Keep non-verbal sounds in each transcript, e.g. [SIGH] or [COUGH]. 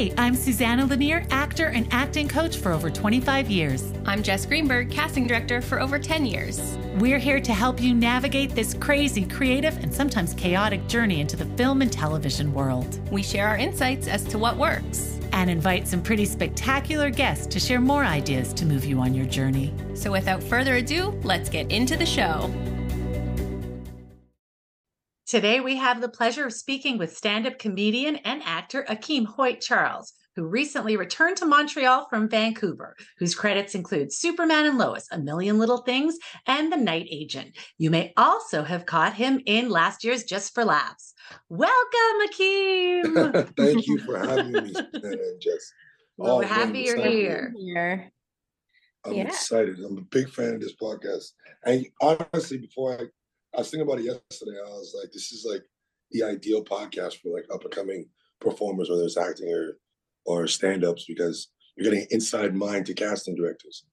Hey, I'm Susanna Lanier, actor and acting coach for over 25 years. I'm Jess Greenberg, casting director for over 10 years. We're here to help you navigate this crazy, creative, and sometimes chaotic journey into the film and television world. We share our insights as to what works and invite some pretty spectacular guests to share more ideas to move you on your journey. So, without further ado, let's get into the show. Today, we have the pleasure of speaking with stand up comedian and actor Akeem Hoyte-Charles, who recently returned to Montreal from Vancouver, whose credits include Superman and Lois, A Million Little Things, and The Night Agent. You may also have caught him in last year's Just for Laughs. Welcome, Akeem. [LAUGHS] Thank you for having me, [LAUGHS] and Jess. Well, we're happy you're here. here. I'm yeah. excited. I'm a big fan of this podcast. And honestly, before I I was thinking about it yesterday. I was like, this is like the ideal podcast for like up and coming performers, whether it's acting or or stand ups, because you're getting inside mind to casting directors.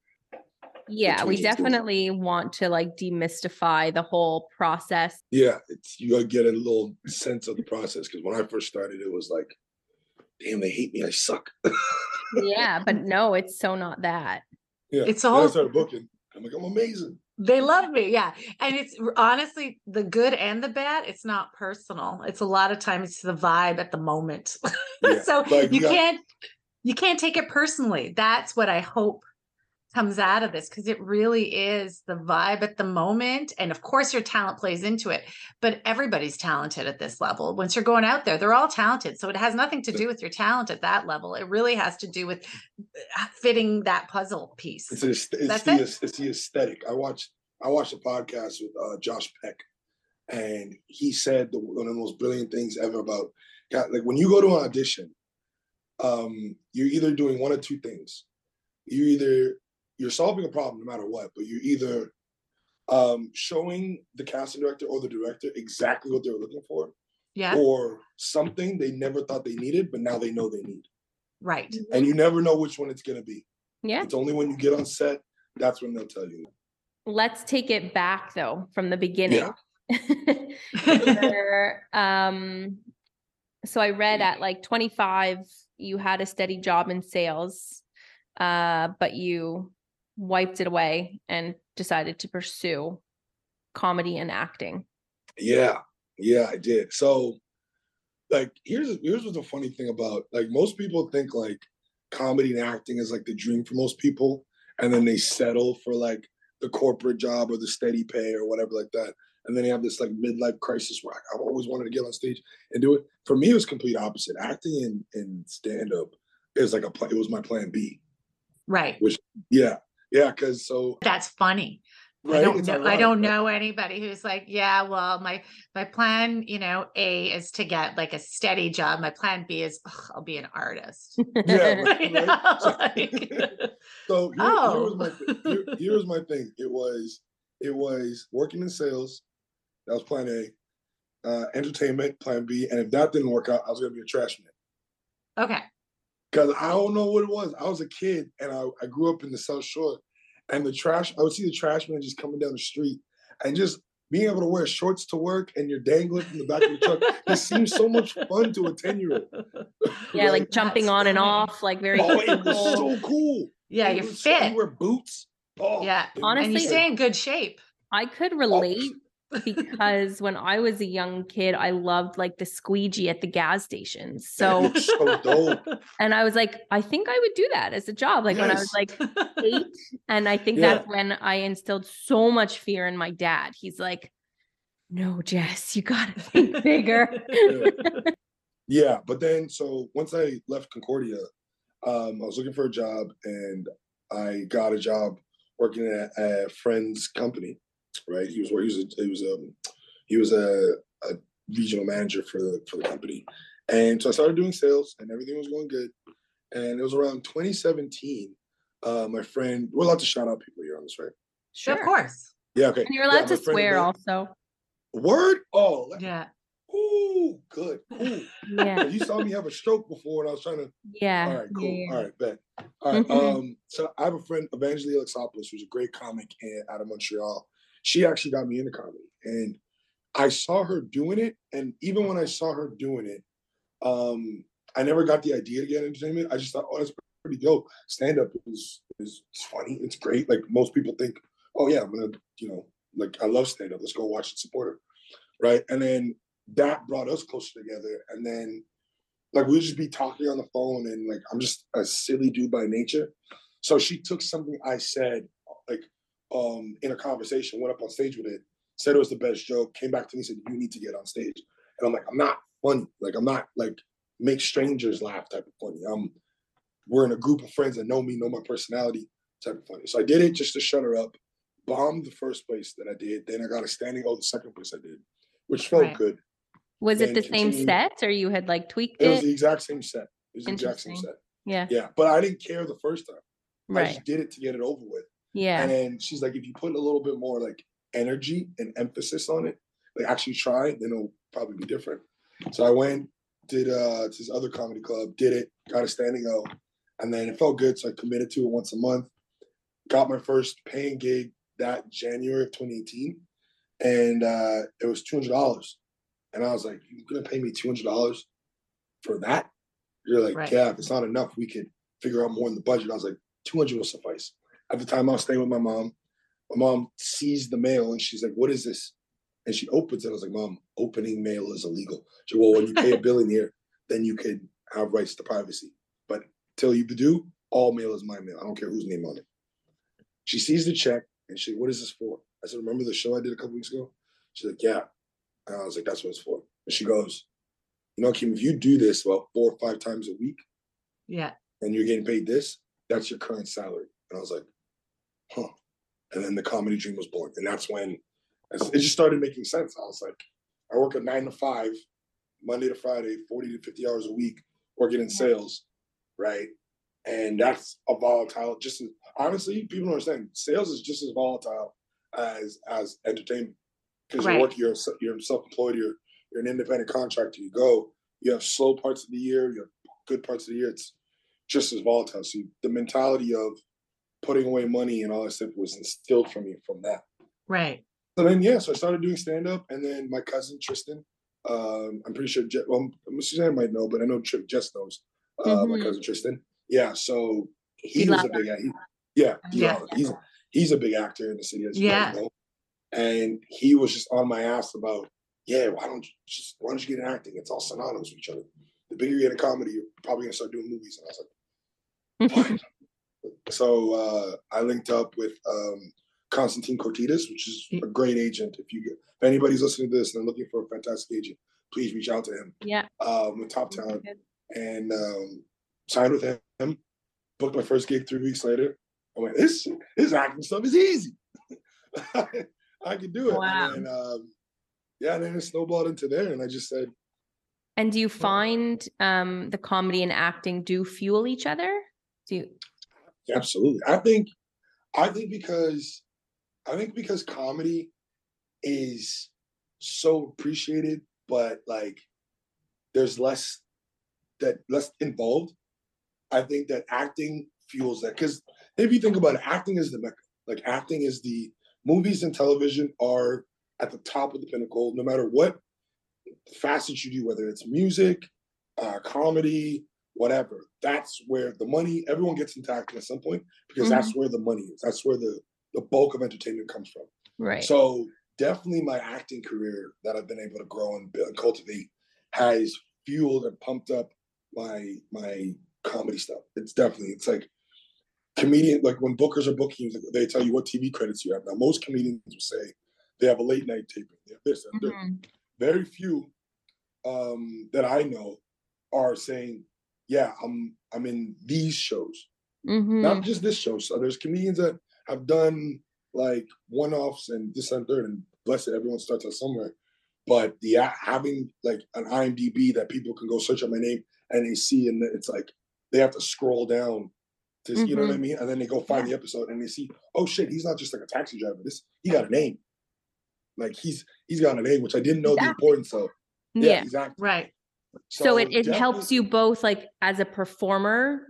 Yeah, we definitely want to like demystify the whole process. Yeah, it's you get a little sense of the process because when I first started, it was like, damn, they hate me, I suck. yeah, but [LAUGHS] no, it's so not that. Yeah, it's all. I started booking. I'm like, I'm amazing. They love me. Yeah. And it's honestly the good and the bad. It's not personal. It's a lot of times it's the vibe at the moment. [LAUGHS] Yeah. so you, got- can't you can't take it personally. That's what I hope comes out of this because it really is the vibe at the moment. And of course, your talent plays into it, but everybody's talented at this level. Once you're going out there, they're all talented. So it has nothing to do with your talent at that level. It really has to do with uh, fitting that puzzle piece. It's, a, it's, That's the, it? it's the aesthetic. I watched I watched a podcast with uh, Josh Peck, and he said the, one of the most brilliant things ever about like when you go to an audition, um, you're either doing one of two things. You either you're solving a problem no matter what, but you're either um, showing the casting director or the director exactly what they were looking for, yeah, or something they never thought they needed, but now they know they need. Right. And you never know which one it's gonna be. Yeah. It's only when you get on set that's when they'll tell you. Let's take it back though from the beginning. Yeah. [LAUGHS] um, so I read at like 25, you had a steady job in sales, uh, but you wiped it away and decided to pursue comedy and acting. Yeah, yeah, I did. So, like, here's here's what's the funny thing about like most people think like comedy and acting is like the dream for most people, and then they settle for like the corporate job or the steady pay or whatever like that. And then they have this like midlife crisis where I've always wanted to get on stage and do it. For me, it was complete opposite. Acting and, and stand up is like a it was my plan B. Right. Which yeah, yeah, because so that's funny. Right? I don't know. I don't know anybody who's like, yeah, well, my my plan, you know, A is to get like a steady job. My plan B is ugh, I'll be an artist. [LAUGHS] Yeah. Right, right. So, [LAUGHS] like... so here, oh. here, was my here, here was my thing. It was it was working in sales. That was plan A. Uh, entertainment, plan B, and if that didn't work out, I was gonna be a trash man. Okay. Because I don't know what it was. I was a kid and I, I grew up in the South Shore and the trash, I would see the trash man just coming down the street and just being able to wear shorts to work and you're dangling from the back of the truck. it seems so much fun to a 10 year old. [LAUGHS] Yeah, right? like jumping on and off, like very Oh, it was so cool. Yeah, you're fit. You wear boots. Oh, yeah. Honestly, and you stay in good shape. I could oh, relate oh because when I was a young kid, I loved like the squeegee at the gas stations. [LAUGHS] So, so dope. And I was like, I think I would do that as a job. Like yes. when I was like eight. And I think yeah. that's when I instilled so much fear in my dad. He's like, no, Jess, you got to think bigger. yeah. [LAUGHS] yeah. But then, so once I left Concordia, um, I was looking for a job and I got a job working at a friend's company right? He was where he was a, he was a um, he was a, a regional manager for the for the company, and so I started doing sales, and everything was going good. And it was around 2017. Uh, my friend, we're allowed to shout out people here on this, right? Sure, of course. Yeah, okay. And you're allowed yeah, to swear also. Word? Oh, yeah. Ooh, good. Cool. Yeah. You saw me have a stroke before, and I was trying to. Yeah. All right. Cool. Yeah, yeah. All right. Bet. All right. um. So I have a friend, Evangeline Alexopoulos, who's a great comic and out of Montreal, she actually got me into comedy. And I saw her doing it. And even when I saw her doing it, um, I never got the idea to get entertainment. I just thought, oh, that's pretty dope. Stand up is is funny. It's great. Like most people think, oh yeah, I'm gonna, you know, like I love stand up. Let's go watch and support her, right? And then that brought us closer together. And then like we'd just be talking on the phone, and like I'm just a silly dude by nature. So she took something I said, um in a conversation, went up on stage with it, said it was the best joke, came back to me, said, You need to get on stage. And I'm like, I'm not funny. Like I'm not like make strangers laugh type of funny. I'm we're in a group of friends that know me, know my personality type of funny. So I did it just to shut her up. Bombed the first place that I did. Then I got a standing oh the second place I did, which felt right. good. Was it the same set or you had like tweaked it? It was the exact same set. It was the exact same set. Yeah. Yeah. But I didn't care the first time. Right. I just did it to get it over with. Yeah. And then she's like, if you put a little bit more like energy and emphasis on it, like actually try, it, then it'll probably be different. So I went, did uh to this other comedy club, did it, got a standing O, and then it felt good. So I committed to it once a month. Got my first paying gig that January of 2018. And uh it was two hundred dollars. And I was like, You're gonna pay me two hundred dollars for that? You're like, right. yeah, if it's not enough, we could figure out more in the budget. I was like, 200 will suffice. At the time, I was staying with my mom. My mom sees the mail and she's like, What is this? And she opens it. I was like, Mom, opening mail is illegal. She Well, when you pay a [LAUGHS] bill in here, then you could have rights to privacy. But till you do, all mail is my mail. I don't care whose name on it. She sees the check and she, What is this for? I said, Remember the show I did a couple weeks ago? She's like, Yeah. And I was like, That's what it's for. And she goes, You know, Keem, if you do this about four or five times a week, yeah, and you're getting paid this, that's your current salary. And I was like, huh. And then the comedy dream was born. And that's when it just started making sense. I was like, I work at nine to five, Monday to Friday, 40 to 50 hours a week, working in sales, right? And that's a volatile, just as, honestly, people don't understand sales is just as volatile as as entertainment. Because right. you work, you're you're self-employed, you're you're an independent contractor, you go, you have slow parts of the year, you have good parts of the year. It's just as volatile. So the mentality of putting away money and all that stuff was instilled from me from that. Right. So then, yeah, so I started doing stand up, and then my cousin Tristan, um, I'm pretty sure, Je- well, Suzanne might know, but I know Trip Jess knows uh, mm-hmm. my cousin Tristan. Yeah, so he, was a big, he, yeah, yeah, he's he's a big actor in the city, as yeah. know. And he was just on my ass about, yeah, why don't you just why don't you get in acting? It's all synonymous with each other. The bigger you get in comedy, you're probably gonna start doing movies. And I was like, [LAUGHS] so uh, I linked up with um, Constantine Cortitas, which is a great agent. If you get, if anybody's listening to this and looking for a fantastic agent, please reach out to him. Yeah. Um, with top talent, and um, signed with him. Booked my first gig three weeks later. I went, this this acting stuff is easy. [LAUGHS] I can do it. Wow. And um, yeah, and then it snowballed into there, and I just said. And do you find um, the comedy and acting do fuel each other? Do you? Absolutely. I think, I think because, I think because comedy is so appreciated, but like there's less that less involved. I think that acting fuels that because if you think about it, acting is the mecca. Like acting is the movies and television are at the top of the pinnacle, no matter what facets you do, whether it's music, uh, comedy, whatever. That's where the money, everyone gets into acting at some point because mm-hmm. that's where the money is. That's where the, the bulk of entertainment comes from. Right. So definitely my acting career that I've been able to grow and cultivate has fueled and pumped up my my comedy stuff. It's definitely it's like comedian like when bookers are booking they tell you what TV credits you have. Now most comedians will say they have a late night taping. They have this and mm-hmm. very few um, that I know are saying yeah, I'm I'm in these shows, mm-hmm. not just this show. So there's comedians that have done like one offs and this and third, and bless it, everyone starts at somewhere. But the having like an IMDb that people can go search up my name and they see, and it's like they have to scroll down to, mm-hmm. you know what I mm-hmm. mean? And then they go find the episode and they see, oh shit, he's not just like a taxi driver. This he got a name. Like he's he's got a name, which I didn't know exactly. the importance of. Yeah, yeah, exactly. Right. So, so it, it helps you both like as a performer,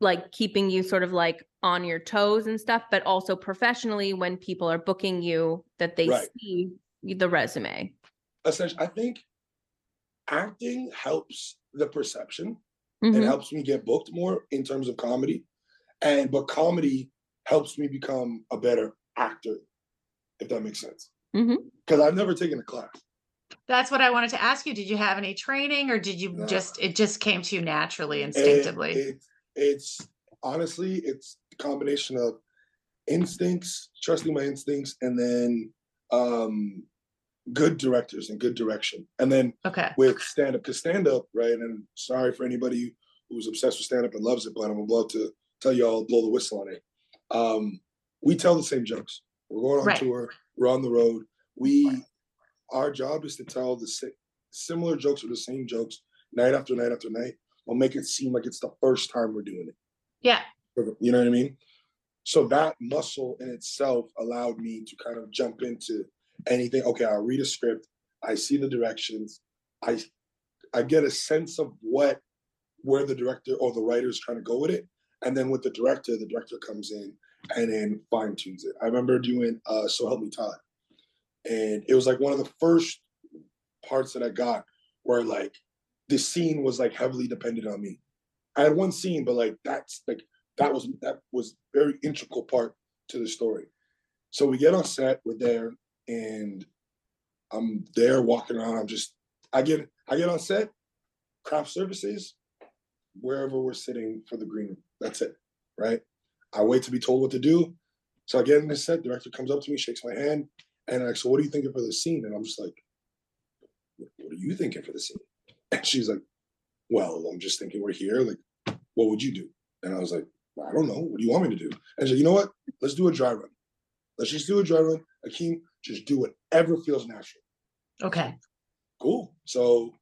like keeping you sort of like on your toes and stuff, but also professionally when people are booking you that they right. see the resume. Essentially, I think acting helps the perception Mm-hmm. It helps me get booked more in terms of comedy. And but comedy helps me become a better actor, if that makes sense. Because mm-hmm. I've never taken a class. That's what I wanted to ask you. Did you have any training or did you no. just it just came to you naturally, instinctively? It, it, it's honestly, it's a combination of instincts, trusting my instincts, and then um good directors and good direction. And then okay. with stand up, because stand up, right? And sorry for anybody who's obsessed with stand up and loves it, but I'm about to tell you all blow the whistle on it. Um, we tell the same jokes. We're going on right. tour, we're on the road. We our job is to tell the similar jokes or the same jokes night after night after night. We'll make it seem like it's the first time we're doing it. Yeah. You know what I mean? So that muscle in itself allowed me to kind of jump into anything. Okay, I'll read a script. I see the directions. I I get a sense of what where the director or the writer is trying to go with it. And then with the director, the director comes in and then fine tunes it. I remember doing uh, So Help Me Todd. And it was like one of the first parts that I got where like the scene was like heavily dependent on me. I had one scene, but like that's like that was that was very integral part to the story. So we get on set, we're there, and I'm there walking around. I'm just I get I get on set, craft services, wherever we're sitting for the green room. That's it, right? I wait to be told what to do. So I get in the set, director comes up to me, shakes my hand, and like, so what are you thinking for the scene? And I'm just like, what are you thinking for the scene? [LAUGHS] And she's like, well, I'm just thinking we're here. Like, what would you do? And I was like, I don't know. What do you want me to do? And she's like, you know what? Let's do a dry run. Let's just do a dry run. Akeem, just do whatever feels natural. Okay. Cool. So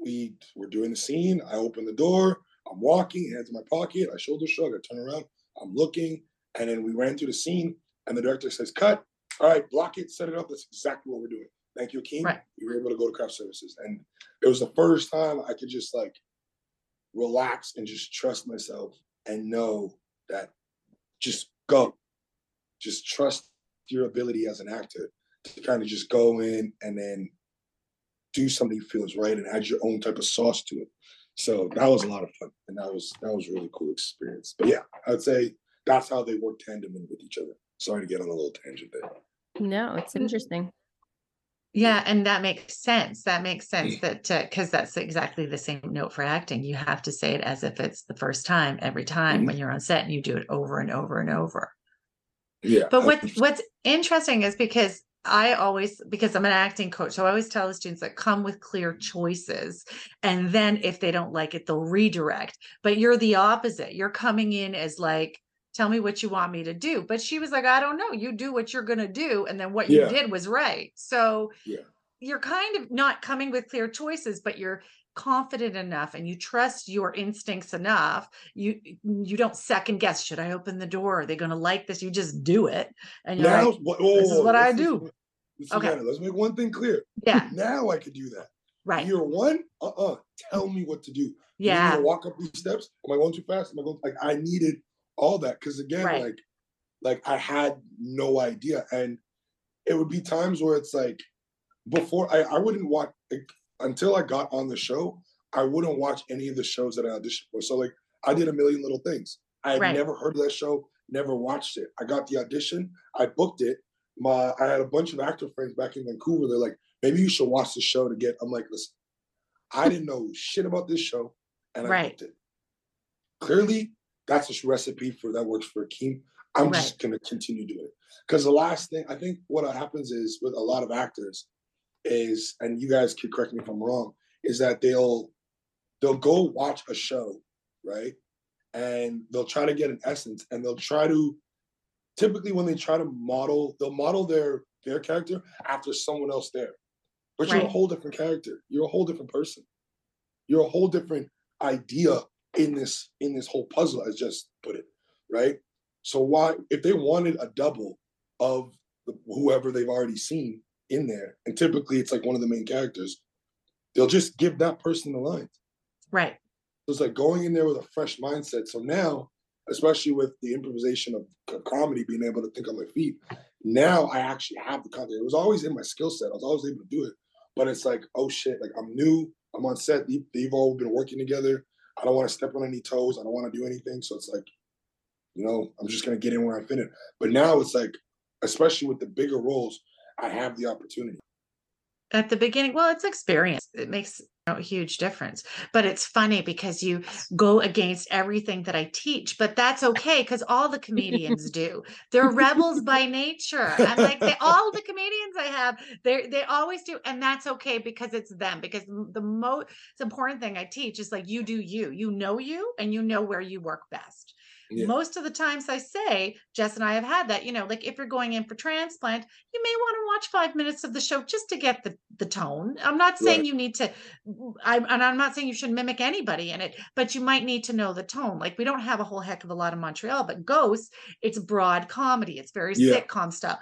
we we're doing the scene. I open the door. I'm walking, hands in my pocket. I shoulder shrug. I turn around. I'm looking, and then we ran through the scene. And the director says, "Cut." All right, block it, set it up. That's exactly what we're doing. Thank you, Akeem. Right. You were able to go to craft services, and it was the first time I could just like relax and just trust myself and know that just go, just trust your ability as an actor to kind of just go in and then do something feels right and add your own type of sauce to it. So that was a lot of fun, and that was that was really cool experience. But yeah, I'd say that's how they work tandem with each other. Sorry to get on a little tangent there. No, it's interesting. Yeah, and that makes sense. That makes sense that because that's exactly the same note for acting. You have to say it as if it's the first time every time mm-hmm. when you're on set and you do it over and over and over. Yeah. But what what's interesting is because I always, because I'm an acting coach, so I always tell the students that come with clear choices. And then if they don't like it, they'll redirect. But you're the opposite. You're coming in as like, tell me what you want me to do. But she was like, I don't know. You do what you're going to do. And then what you yeah. did was right. So yeah. you're kind of not coming with clear choices, but you're confident enough and you trust your instincts enough. You you don't second guess should i open the door? Are they going to like this? You just do it. And you're now, like, oh, this is oh, what i do. okay. let's make one thing clear. Yeah. [LAUGHS] Now i could do that. Right. Year one uh-uh. Tell me what to do. Yeah. walk up these steps? Am i going too fast? Am i going like i needed all that because again right. like like i had no idea. And it would be times where it's like before i i wouldn't watch like, until i got on the show i wouldn't watch any of the shows that i auditioned for. So like i did a million little things. I had right. never heard of that show never watched it. I got the audition i booked it. My i had a bunch of actor friends back in vancouver. They're like maybe you should watch the show to get i'm like listen i didn't know shit about this show and i right. booked it. Clearly that's a recipe for that works for Akeem. I'm right. just gonna continue doing it because the last thing I think what happens is with a lot of actors is, and you guys can correct me if I'm wrong, is that they'll they'll go watch a show, right, and they'll try to get an essence, and they'll try to typically when they try to model, they'll model their their character after someone else there, but right. you're a whole different character. You're a whole different person. You're a whole different idea in this in this whole puzzle as just put it right? So why if they wanted a double of the, whoever they've already seen in there and typically it's like one of the main characters they'll just give that person the lines. Right. So it's like going in there with a fresh mindset. So now especially with the improvisation of comedy being able to think on my feet now i actually have the content. It was always in my skill set. I was always able to do it. But it's like oh shit like i'm new. I'm on set. They've all been working together I don't want to step on any toes. I don't want to do anything. So it's like, you know, I'm just gonna get in where I fit in. But now it's like, especially with the bigger roles, I have the opportunity. At the beginning, well, it's experience. It makes a huge difference. But it's funny because you go against everything that I teach, but that's okay because all the comedians [LAUGHS] do. They're rebels by nature. And like they, all the comedians I have, they they always do. And that's okay because it's them. Because the most important thing I teach is like you do you. You know you and you know where you work best. Yeah. Most of the times I say, Jess and I have had that, you know, like if you're going in for transplant, you may want to watch five minutes of the show just to get the, the tone. I'm not saying right. you need to, I'm, and I'm not saying you should mimic anybody in it, but you might need to know the tone. Like we don't have a whole heck of a lot of Montreal, but Ghost, it's broad comedy. It's very yeah. sitcom style.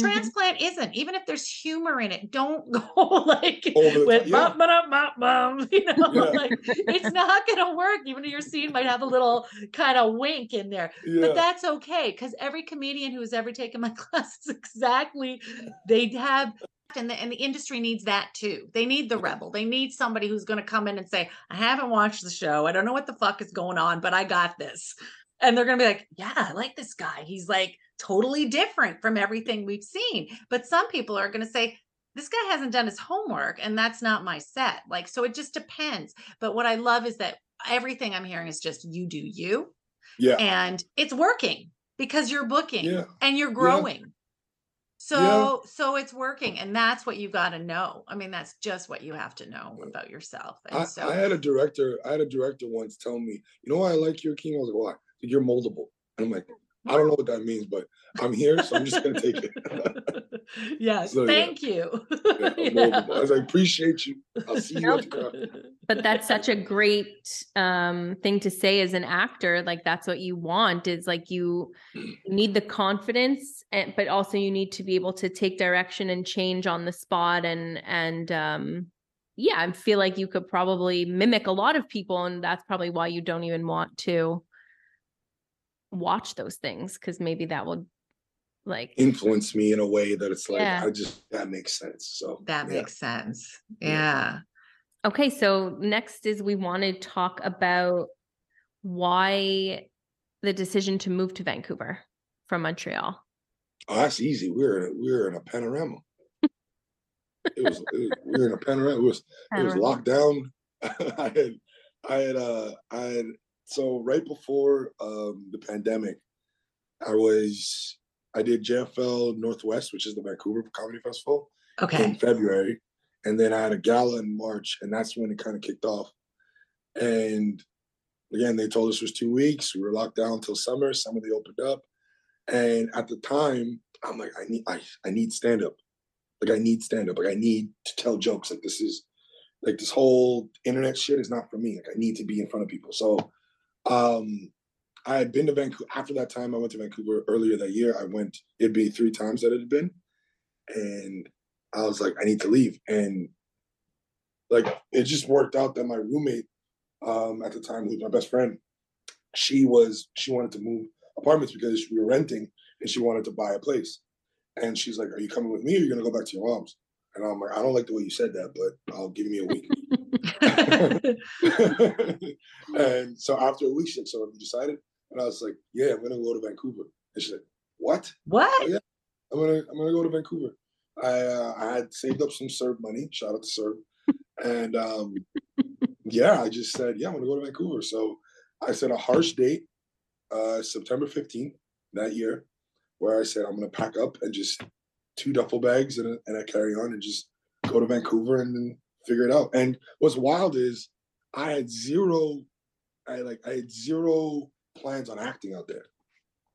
Mm-hmm. transplant isn't even if there's humor in it don't [LAUGHS] go like with yeah. bum, bum, bum, bum, [LAUGHS] you know yeah. like it's not gonna work even your scene might have a little kind of wink in there yeah. but that's okay because every comedian who's ever taken my [LAUGHS] class is exactly they have and the, and the industry needs that too. They need the rebel. They need somebody who's going to come in and say, I haven't watched the show. I don't know what the fuck is going on, but I got this. And they're going to be like, yeah, I like this guy. He's like totally different from everything we've seen. But some people are going to say, this guy hasn't done his homework and that's not my set. Like, so it just depends. But what I love is that everything I'm hearing is just you do you. Yeah. And it's working because you're booking yeah. and you're growing. Yeah. So yeah. so it's working and that's what you got to know. I mean that's just what you have to know about yourself. And I, so I had a director I had a director once tell me, "You know why I like your king?" I was like, "Why?" You're moldable. And I'm like, I don't know what that means, but I'm here, so I'm just gonna take it. [LAUGHS] yes, [LAUGHS] so, thank yeah. you. yeah, [LAUGHS] yeah. I was like, appreciate you. I'll see you But that's such a great um, thing to say as an actor. Like that's what you want is like you need the confidence, and, but also you need to be able to take direction and change on the spot and and um, yeah, I feel like you could probably mimic a lot of people, and that's probably why you don't even want to watch those things because maybe that will like influence me in a way that it's like yeah. I just that makes sense. So that yeah. makes sense. Yeah. Okay, so next is we want to talk about why the decision to move to Vancouver from Montreal. Oh, that's easy. We're in a, [LAUGHS] we're in a panorama. it was, it was we were in a panorama. It was panorama. it was locked down. [LAUGHS] I had I had uh I had so right before um, the pandemic, I was I did JFL Northwest, which is the Vancouver Comedy Festival, okay. in February, and then I had a gala in March, and that's when it kind of kicked off. And again, they told us it was two weeks. We were locked down until summer. Summer they opened up, and at the time, I'm like, I need I I need stand up, like I need stand up, like I need to tell jokes. Like this is like this whole internet shit is not for me. Like I need to be in front of people. So um, I had been to Vancouver after that time. I went to Vancouver earlier that year. I went, it'd be three times that it had been. And I was like, I need to leave. And like, it just worked out that my roommate um, at the time, who was my best friend, she was, she wanted to move apartments because we were renting and she wanted to buy a place. And she's like, Are you coming with me or are you to go back to your mom's? And I'm like, I don't like the way you said that, but I'll give me a week. And so after a week, she said, So have you decided? And I was like, Yeah, I'm gonna go to Vancouver. And she said, What? What? Oh, yeah, I'm gonna I'm gonna go to Vancouver. I uh, I had saved up some CERB money. Shout out to CERB. and um, yeah, I just said, Yeah, I'm gonna go to Vancouver. So I set a harsh date, uh, September 15th that year, where I said I'm gonna pack up and just two duffel bags and a, and a carry on and just go to Vancouver and then figure it out. And what's wild is I had zero, I like I had zero plans on acting out there,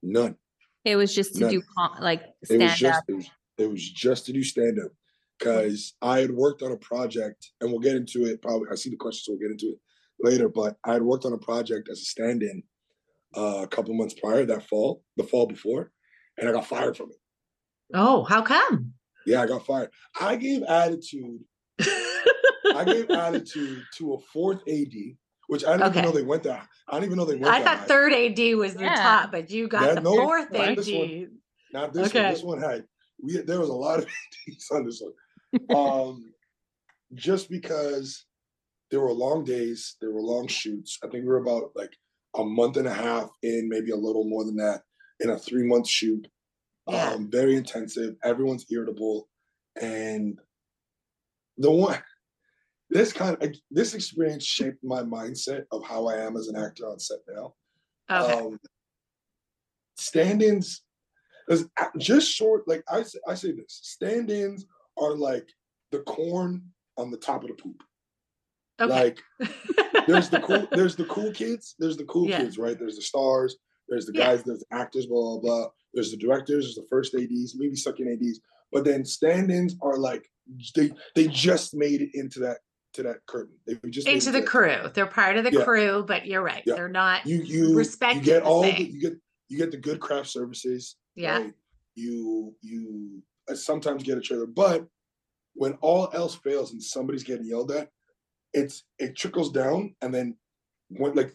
none. It was just to none. do like stand it was just, up. It was, it was just to do stand up because I had worked on a project, and we'll get into it. Probably I see the question, so we'll get into it later. But I had worked on a project as a stand-in uh, a couple months prior that fall, the fall before, and I got fired from it. Oh, how come? Yeah, I got fired. I gave attitude. [LAUGHS] I gave attitude to a fourth AD, which I didn't okay. even know they went that. I didn't even know they went. I thought high. third AD was the top, but you got yeah, the no, fourth AD. This one, not this okay. one. This one had we. There was a lot of [LAUGHS] ADs on this one. um, just because there were long days, there were long shoots. I think we were about like a month and a half in, maybe a little more than that, in a three month shoot. Yeah. Um, very intensive. Everyone's irritable, and the one this kind of this experience shaped my mindset of how I am as an actor on set now. Okay. Um, stand-ins is just short. Like I say, I say this: stand-ins are like the corn on the top of the poop. Okay. Like [LAUGHS] there's the cool, there's the cool kids, there's the cool yeah. kids, right? There's the stars, there's the guys, yeah. there's the actors, blah blah blah. There's the directors, there's the first ADs, maybe second ADs, but then stand-ins are like they they just made it into that to that curtain. They just into the crew. They're part of the yeah. crew, but you're right. They're not you you respected. You get all the, you get you get the good craft services. Yeah. Right? You you sometimes get a trailer, but when all else fails and somebody's getting yelled at, it's it trickles down, and then when like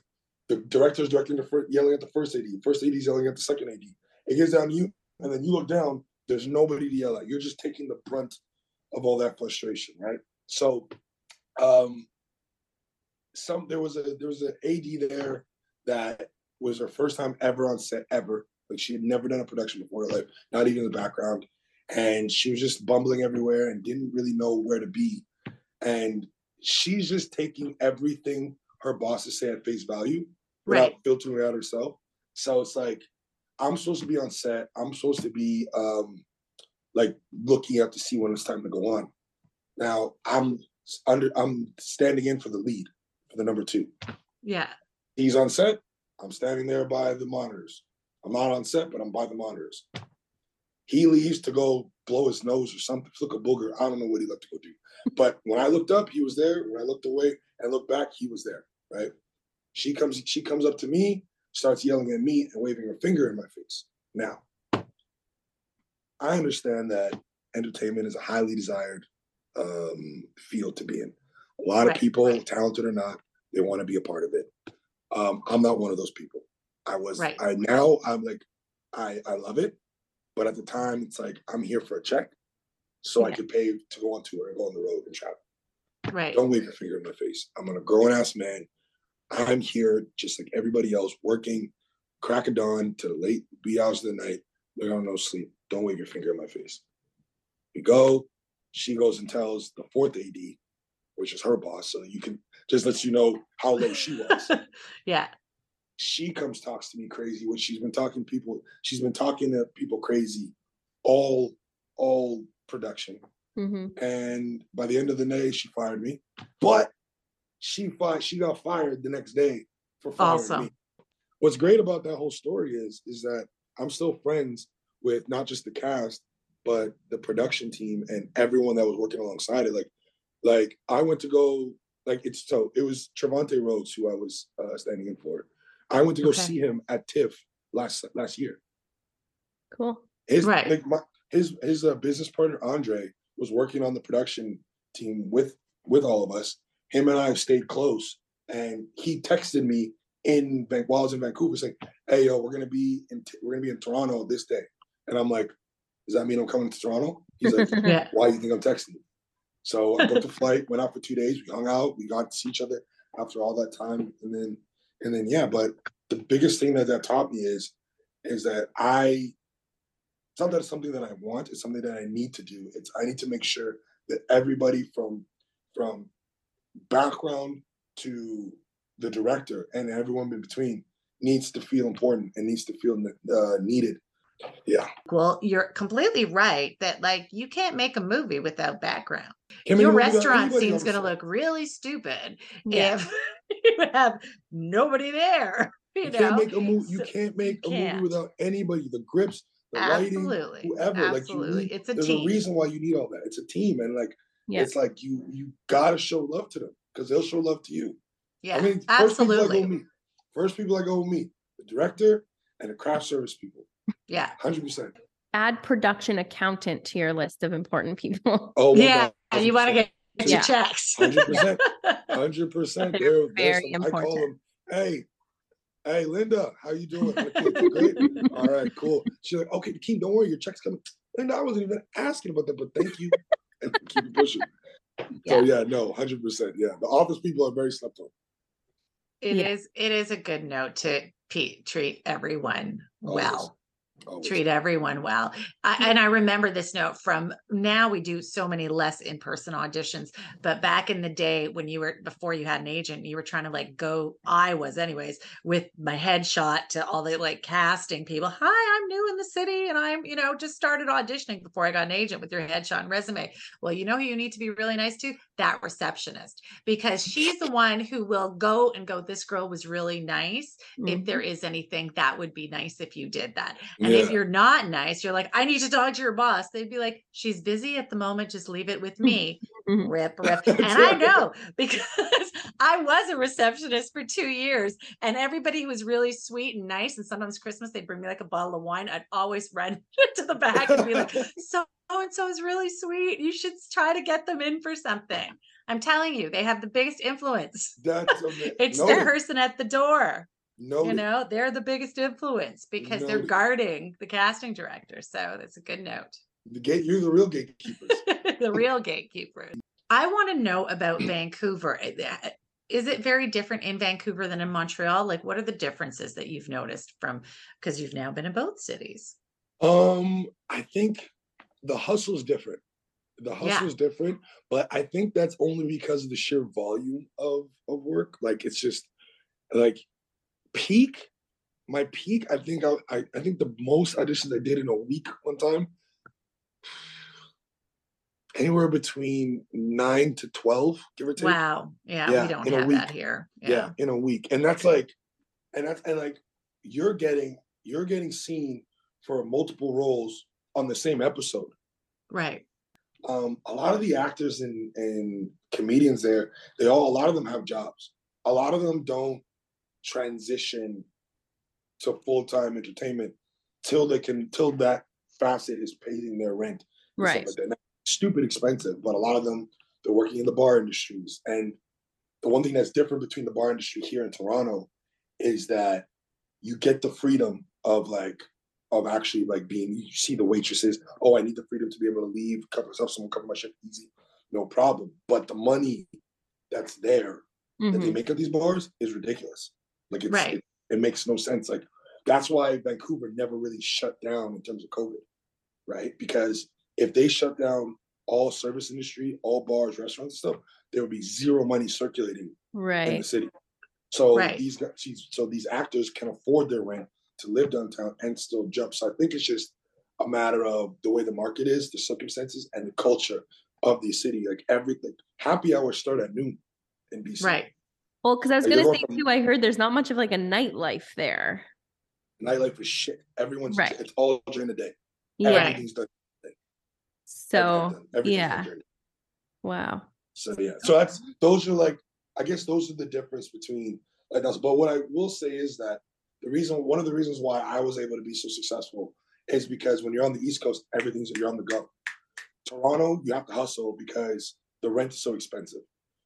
the director's directing the first, yelling at the first AD, first AD's yelling at the second AD. It gets down to you, and then you look down. There's nobody to yell at. You're just taking the brunt of all that frustration, right? So, um, some there was a there was an AD there that was her first time ever on set ever. Like she had never done a production before her life, not even in the background and she was just bumbling everywhere and didn't really know where to be. And she's just taking everything her bosses say at face value without right. filtering out herself. So it's like I'm supposed to be on set. I'm supposed to be um like looking out to see when it's time to go on. Now I'm under I'm standing in for the lead for the number two. Yeah. He's on set. I'm standing there by the monitors. I'm not on set, but I'm by the monitors. He leaves to go blow his nose or something, flick a booger. I don't know what he left to go do. But when I looked up, he was there. When I looked away and looked back, he was there. Right. She comes, she comes up to me, starts yelling at me and waving her finger in my face. Now, I understand that entertainment is a highly desired um, field to be in. A lot right. of people, right. talented or not, they want to be a part of it. Um, I'm not one of those people. I was. Right. I now I'm like, I I love it. But at the time, it's like I'm here for a check, so yeah. I could pay to go on tour and go on the road and travel. Right. Don't wave your finger in my face. I'm a grown ass man. I'm here just like everybody else, working crack of dawn to the late wee hours of the night. We don't no sleep. Don't wave your finger in my face. We go. She goes and tells the fourth AD, which is her boss, so you can just let you know how low she was. [LAUGHS] yeah she comes talks to me crazy when she's been talking people she's been talking to people crazy all all production mm-hmm. and by the end of the day she fired me but she fired she got fired the next day for firing awesome. me what's great about that whole story is is that i'm still friends with not just the cast but the production team and everyone that was working alongside it like like i went to go like it's so it was Trevante Rhodes who I was uh, standing in for I went to go okay. see him at TIFF last last year. Cool. His right. like my, his his uh, business partner Andre was working on the production team with with all of us. Him and I have stayed close, and he texted me in while I was in Vancouver saying, "Hey, yo, we're gonna be in we're gonna be in Toronto this day," and I'm like, "Does that mean I'm coming to Toronto?" He's like, [LAUGHS] yeah. "Why do you think I'm texting you?" So I booked a flight, went out for two days. We hung out. We got to see each other after all that time, and then and then yeah but the biggest thing that that taught me is is that i it's not that it's something that i want it's something that i need to do it's i need to make sure that everybody from from background to the director and everyone in between needs to feel important and needs to feel uh, needed yeah well you're completely right that like you can't make a movie without background your restaurant scene's going to look really stupid yeah. if [LAUGHS] you have nobody there [LAUGHS] you, you can't make a movie you can't make a can't. movie without anybody the grips the Absolutely. lighting whoever Absolutely. like you need, it's a there's team. a reason why you need all that it's a team and like yeah. it's like you you gotta show love to them because they'll show love to you yeah i mean first Absolutely. people I go meet first people i go meet the director and the craft service people yeah. 100%. Add production accountant to your list of important people. [LAUGHS] Oh, yeah. God, you want to get [LAUGHS] your yeah. checks. 100%. 100%. [LAUGHS] They're, Very important. I call them, hey, hey, Linda, how you doing? great. All right, cool. She's like, okay, Keem, don't worry, your check's coming. Linda, I wasn't even asking about that, but thank you. And keep pushing. Yeah. So yeah, no, hundred percent. Yeah, the office people are very slept on. It yeah. is. It is a good note to treat everyone Always. well. Always. treat everyone well. I, and I remember this note from now we do so many less in person auditions, but back in the day when you were before you had an agent, you were trying to like go, I was, anyways, with my headshot to all the like casting people. Hi, I'm new in the city and I'm, you know, just started auditioning before I got an agent with your headshot and resume. Well, you know who you need to be really nice to? That receptionist, because she's the one who will go and go, This girl was really nice. Mm-hmm. If there is anything, that would be nice if you did that. And yeah. if you're not nice, you're like, I need to talk to your boss. They'd be like, she's busy at the moment. Just leave it with me. Mm-hmm. rip, rip. [LAUGHS] And I know [LAUGHS] because I was a receptionist for two years and everybody was really sweet and nice. And sometimes Christmas, they'd bring me like a bottle of wine. I'd always [LAUGHS] run to the back and be like, so and so is really sweet. You should try to get them in for something. I'm telling you, they have the biggest influence. That's amazing. it's no. the person at the door. No, you know, they're the biggest influence because they're guarding the casting director. So that's a good note. The gate, you're the real gatekeepers. [LAUGHS] the real gatekeepers. I want to know about [CLEARS THROAT] Vancouver. Eh, is it very different in Vancouver than in Montreal? Like, what are the differences that you've noticed from because you've now been in both cities? Um, I think the hustle is different. The hustle is yeah. different, but I think that's only because of the sheer volume of of work. Like, it's just like peak, my peak, I think I, I, I think the most auditions I did in a week one time, anywhere between nine to twelve, give or take. Wow. Yeah, yeah we don't have that here. Yeah. yeah, in a week. And that's like and that's and like you're getting you're getting seen for multiple roles on the same episode. Right. Um, a lot of the actors and, and comedians there, they all a lot of them have jobs. A lot of them don't transition to full time entertainment till they can till that facet is paying their rent. Right. Like stupid expensive, but a lot of them they're working in the bar industries. And the one thing that's different between the bar industry here in Toronto is that you get the freedom of like of actually like being you see the waitresses, oh, I need the freedom to be able to leave, cover myself, someone cover my shit easy, no problem. But the money that's there mm-hmm. that they mm-hmm. make at these bars is ridiculous. Like it's right. it, it makes no sense. Like that's why Vancouver never really shut down in terms of COVID, right? Because if they shut down all service industry, all bars, restaurants, stuff, there would be zero money circulating right. in the city. So right. these guys, so these actors can afford their rent to live downtown and still jump. So I think it's just a matter of the way the market is, the circumstances, and the culture of the city. Like everything, happy hours start at noon in BC. Right. Well, because I was gonna say too, I heard there's not much of like a nightlife there. Nightlife is shit. Everyone's right. it's all during the day. Yeah. Everything's done. So Everything's yeah. Wow. So yeah. So that's those are like I guess those are the difference between like us. But what I will say is that the reason one of the reasons why I was able to be so successful is because when you're on the East Coast, everything's you're on the go. Toronto, you have to hustle because the rent is so expensive.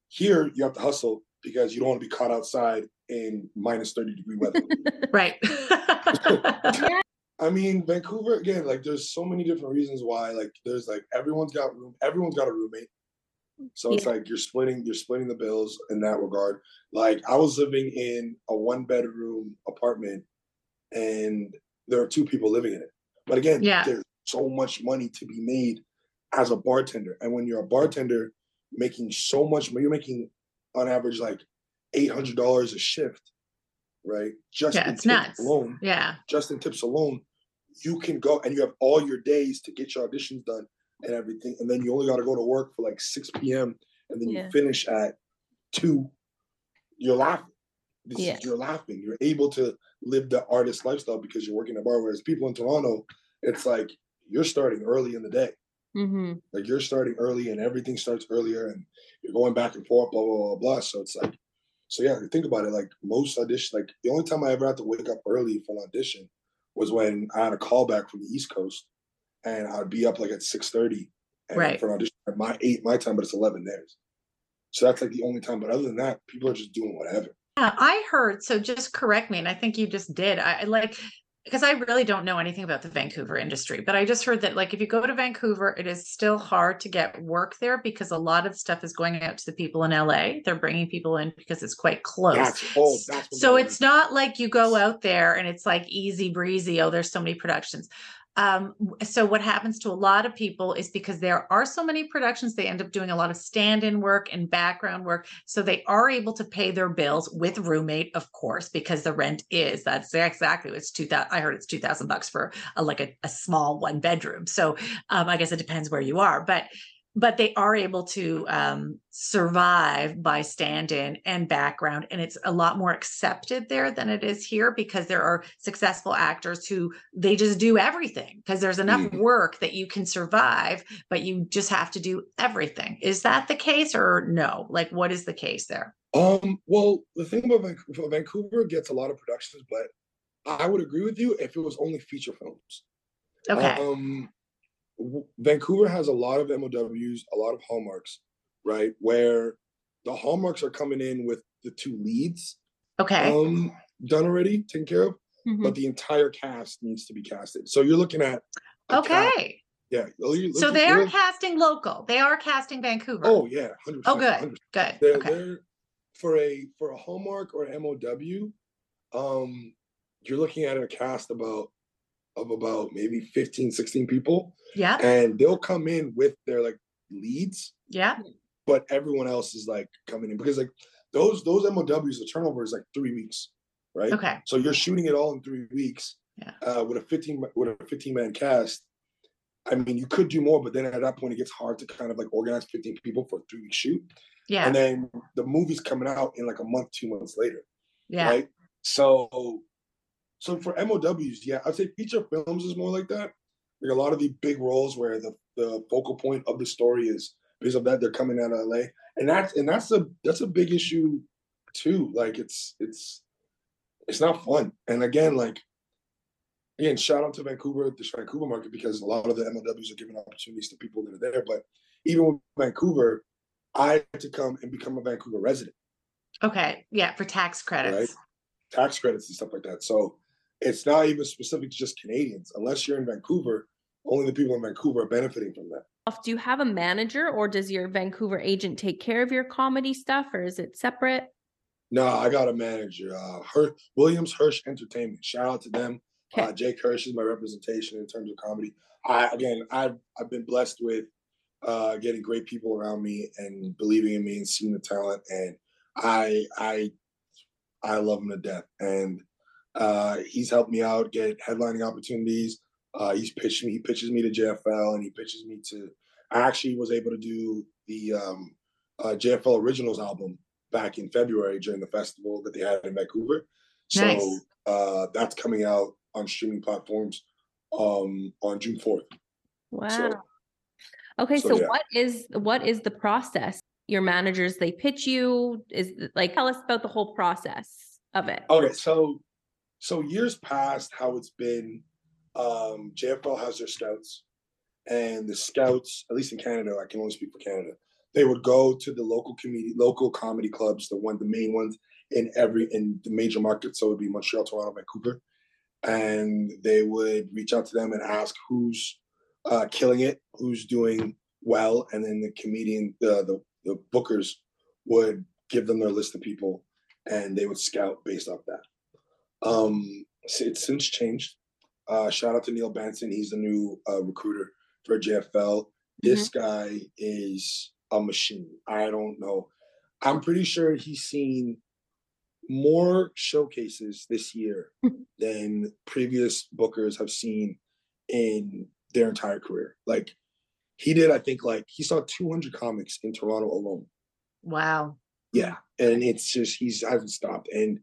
Here, you have to hustle because you don't want to be caught outside in minus 30 degree weather. [LAUGHS] right. [LAUGHS] I mean, Vancouver again, like there's so many different reasons why. Like there's like everyone's got room, everyone's got a roommate. So yeah. it's like you're splitting, you're splitting the bills in that regard. Like I was living in a one bedroom apartment and there are two people living in it. But again, yeah. there's so much money to be made as a bartender. And when you're a bartender making so much money, you're making on average like eight hundred dollars a shift, right? Just yeah, in tips nuts. alone. Yeah. Just in tips alone, you can go and you have all your days to get your auditions done and everything, and then you only got to go to work for like six p.m. and then yeah. you finish at two. You're laughing. This yeah. Is, you're laughing. You're able to live the artist lifestyle because you're working at a bar. Whereas people in Toronto, it's like you're starting early in the day. Mm-hmm. Like you're starting early and everything starts earlier and you're going back and forth, blah, blah, blah, blah. So it's like, so yeah, think about it. Like most auditions, like the only time I ever had to wake up early for an audition was when I had a call back from the East Coast and I'd be up like at 6 30 right. for an audition at my eight my time, but it's 11 theirs. So that's like the only time. But other than that, people are just doing whatever. Yeah, I heard. So just correct me, and I think you just did. I like because I really don't know anything about the Vancouver industry, but I just heard that like if you go to Vancouver, it is still hard to get work there because a lot of stuff is going out to the people in LA. They're bringing people in because it's quite close. That's, that's so it's not like you go out there and it's like easy breezy. Oh, there's so many productions um, so what happens to a lot of people is because there are so many productions they end up doing a lot of stand-in work and background work so they are able to pay their bills with roommate of course because the rent is that's exactly it's 2000 i heard it's 2000 bucks for a, like a, a small one bedroom. So um, i guess it depends where you are but but they are able to um, survive by stand-in and background and it's a lot more accepted there than it is here because there are successful actors who they just do everything because there's enough mm-hmm. work that you can survive but you just have to do everything. Is that the case or no? Like what is the case there? Um well the thing about vancouver, vancouver gets a lot of productions but i would agree with you if it was only feature films. Okay. Um Vancouver has a lot of MOWs, a lot of hallmarks, right? Where the hallmarks are coming in with the two leads. Okay. Um, done already, taken care of. Mm-hmm. But the entire cast needs to be casted. So you're looking at okay. Cast, yeah. So they are casting local. They are casting Vancouver. Oh yeah, 100%, Oh good, 100%. good. They're, okay. they're for a for a hallmark or MOW. Um, you're looking at a cast about of about maybe 15, 16 people. Yeah. And they'll come in with their like leads. Yeah. But everyone else is like coming in because like those those MOWs, the turnover is like three weeks, right? Okay. So you're shooting it all in three weeks. Yeah. Uh, with a 15 with a 15 man cast. I mean, you could do more, but then at that point, it gets hard to kind of like organize 15 people for a three week shoot. Yeah. And then the movie's coming out in like a month, two months later. Yeah. Right. So so for MOWs, yeah, I'd say feature films is more like that. Like a lot of the big roles where the, the focal point of the story is because of that they're coming out of LA, and that's and that's a that's a big issue too. Like it's it's it's not fun. And again, like again, shout out to Vancouver, the Vancouver market because a lot of the MOWs are giving opportunities to people that are there. But even with Vancouver, I had to come and become a Vancouver resident. Okay, yeah, for tax credits, right? tax credits and stuff like that. So it's not even specific to just Canadians. Unless you're in Vancouver, only the people in Vancouver are benefiting from that. Do you have a manager or does your Vancouver agent take care of your comedy stuff or is it separate? No, I got a manager. Uh Her Williams Hirsch Entertainment. Shout out to them. Okay. Uh, Jake Hirsch is my representation in terms of comedy. I again I've I've been blessed with uh getting great people around me and believing in me and seeing the talent and I I I love them to death. And uh, he's helped me out get headlining opportunities. Uh, he's pitched me. He pitches me to JFL, and he pitches me to. I actually was able to do the um, uh, JFL Originals album back in February during the festival that they had in Vancouver. So nice. uh, that's coming out on streaming platforms um, on June fourth. Wow. So, okay, so, so yeah. what is what is the process? Your managers they pitch you is like tell us about the whole process of it. Okay, so so years past, how it's been, um, JFL has their scouts, and the scouts, at least in Canada, I can only speak for Canada. They would go to the local community, local comedy clubs, the one, the main ones in every in the major markets. So it would be Montreal, Toronto, Vancouver, and they would reach out to them and ask who's uh, killing it, who's doing well, and then the comedian, the, the the bookers would give them their list of people, and they would scout based off that. Um, it's since changed. Uh, shout out to Neil Benson. He's the new uh, recruiter for JFL. Mm-hmm. This guy is a machine. I don't know. I'm pretty sure he's seen more showcases this year [LAUGHS] than previous bookers have seen in their entire career. Like he did, I think, like he saw 200 comics in Toronto alone. Wow. Yeah, and it's just he's hasn't stopped, and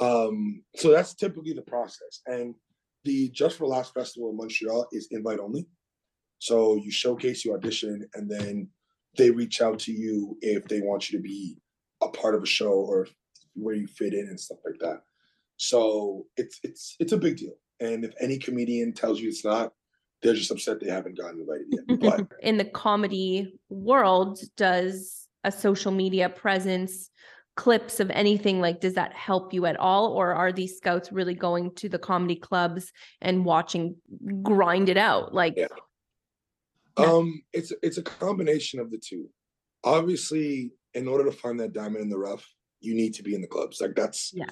um, so that's typically the process. And the Just for Laughs Festival in Montreal is invite only. So you showcase, you audition, and then they reach out to you if they want you to be a part of a show or where you fit in and stuff like that. So it's it's it's a big deal. And if any comedian tells you it's not, they're just upset they haven't gotten invited yet. [LAUGHS] But in the comedy world, does a social media presence clips of anything like does that help you at all? Or are these scouts really going to the comedy clubs and watching grind it out? Like yeah. Yeah. um it's it's a combination of the two. Obviously in order to find that diamond in the rough you need to be in the clubs. Like that's yeah.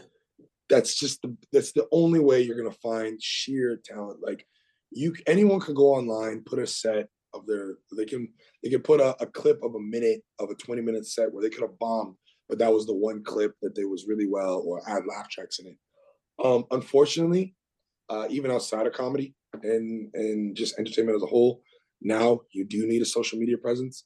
that's just the that's the only way you're gonna find sheer talent. Like you anyone can go online put a set of their they can they can put a, a clip of a minute of a 20 minute set where they could have bombed but that was the one clip that they was really well or had laugh tracks in it. Um, unfortunately, uh, even outside of comedy and and just entertainment as a whole, now you do need a social media presence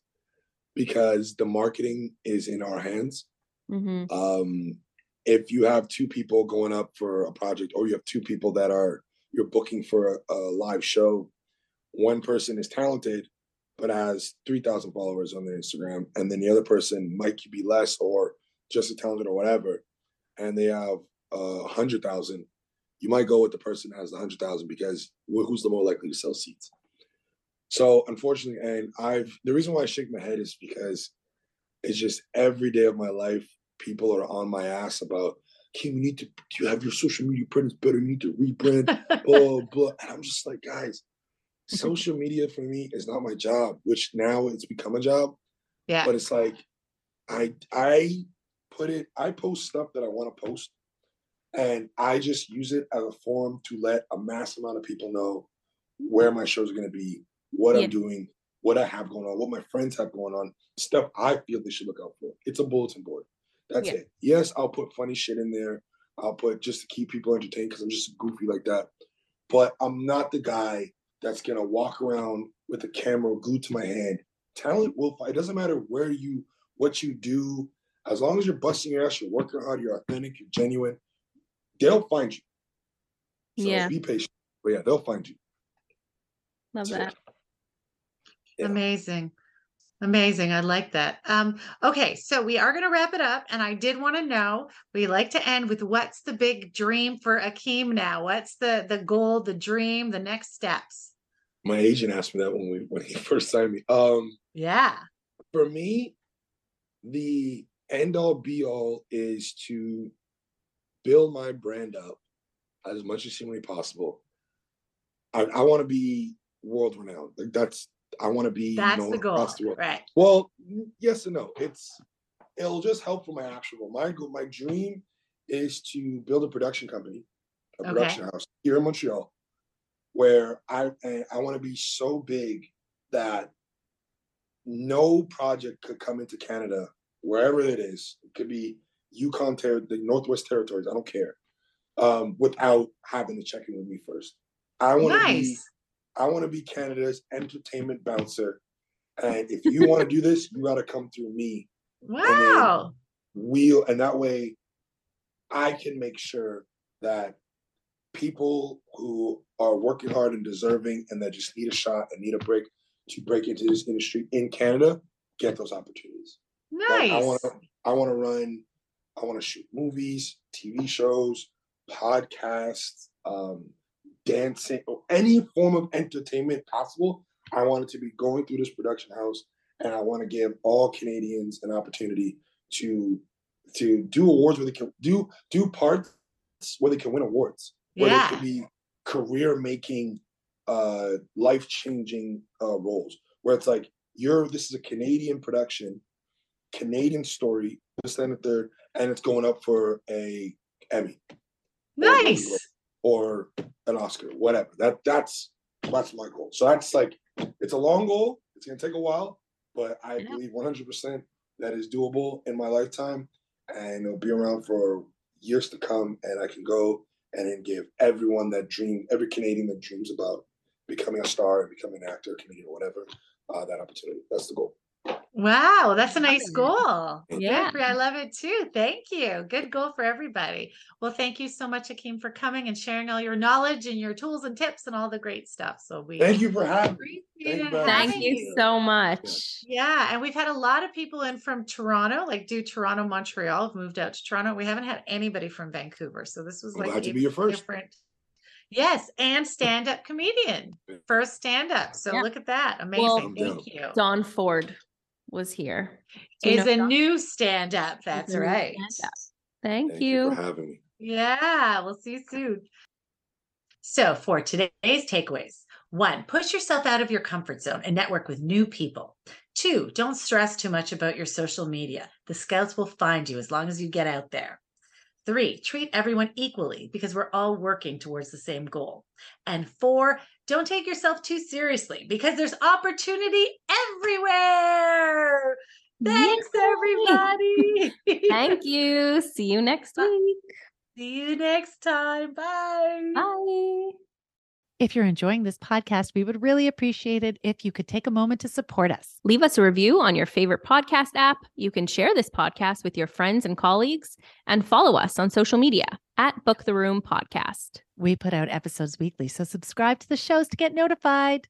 because the marketing is in our hands. Mm-hmm. Um, if you have two people going up for a project, or you have two people that are you're booking for a, a live show, one person is talented but has 3,000 followers on their Instagram, and then the other person might be less or just as talented or whatever, and they have a uh, hundred thousand, you might go with the person that has the hundred thousand because who's the more likely to sell seats? So unfortunately, and I've the reason why I shake my head is because it's just every day of my life, people are on my ass about, okay, we need to you have your social media presence better, you need to rebrand, [LAUGHS] blah blah. And I'm just like, guys, [LAUGHS] social media for me is not my job, which now it's become a job. Yeah. But it's like I I put it I post stuff that I want to post and I just use it as a forum to let a mass amount of people know where my shows are going to be, what yeah. I'm doing, what I have going on, what my friends have going on, stuff I feel they should look out for. It's a bulletin board. That's yeah. it. Yes, I'll put funny shit in there. I'll put just to keep people entertained because I'm just goofy like that. But I'm not the guy that's gonna walk around with a camera glued to my hand. Talent will fight. It doesn't matter where you, what you do, as long as you're busting your ass, you're working hard, you're authentic, you're genuine, they'll find you. So yeah. be patient. But yeah, they'll find you. Love so, that. Yeah. Amazing. Amazing. I like that. Um, okay, so we are going to wrap it up. And I did want to know, we like to end with what's the big dream for Akeem now? What's the the goal, the dream, the next steps? My agent asked me that when we when he [LAUGHS] first signed me. Um yeah. For me, the end all be all is to build my brand up as much as humanly possible. I, I want to be world renowned. Like that's I want to be that's the goal. The right. Well, yes and no. It's it'll just help for my actual goal. My goal, my dream is to build a production company, a okay. production house here in Montreal, where I I want to be so big that no project could come into Canada wherever it is. It could be Yukon Ter- the Northwest Territories. I don't care. Um, without having to check in with me first. I want to nice. I want to be Canada's entertainment bouncer. And if you want to do this, you got to come through me. Wow. We'll and that way I can make sure that people who are working hard and deserving and that just need a shot and need a break to break into this industry in Canada get those opportunities. Nice. Like I want to I want to run I want to shoot movies, TV shows, podcasts, um, dancing, or any form of entertainment possible. I want it to be going through this production house, and I want to give all Canadians an opportunity to to do awards where they can do do parts where they can win awards, where yeah. they can be career making, uh, life changing uh, roles. Where it's like you're this is a Canadian production Canadian story, and a third, and it's going up for a Emmy. Nice. Or, an Oscar, whatever. That that's that's my goal. So that's like it's a long goal. It's gonna take a while, but I believe 100 percent that is doable in my lifetime, and it'll be around for years to come. And I can go and then give everyone that dream, every Canadian that dreams about becoming a star and becoming an actor, comedian, or whatever, uh, that opportunity. That's the goal. Wow, that's a nice goal. Yeah, I love it too. Thank you. Good goal for everybody. Well, thank you so much, Akeem, for coming and sharing all your knowledge and your tools and tips and all the great stuff. So we thank you for having me. Thank, thank you, you so much. Yeah, and we've had a lot of people in from Toronto, like do Toronto, Montreal, have moved out to Toronto. We haven't had anybody from Vancouver, so this was like glad to be your first. different. Yes, and stand-up comedian, [LAUGHS] first stand-up. So yeah. look at that, amazing. Well, thank you, Don Ford. Was here. Is a new stand up. That's right. Thank, Thank you. you for having me. Yeah, we'll see you soon. So, for today's takeaways one, push yourself out of your comfort zone and network with new people. Two, don't stress too much about your social media. The scouts will find you as long as you get out there. Three, treat everyone equally because we're all working towards the same goal. And four, don't take yourself too seriously because there's opportunity everywhere. Thanks, Yay. everybody. Thank you. See you next week. See you next time. Bye. Bye. If you're enjoying this podcast, we would really appreciate it if you could take a moment to support us. Leave us a review on your favorite podcast app. You can share this podcast with your friends and colleagues and follow us on social media at Book the Room Podcast. We put out episodes weekly, so subscribe to the shows to get notified.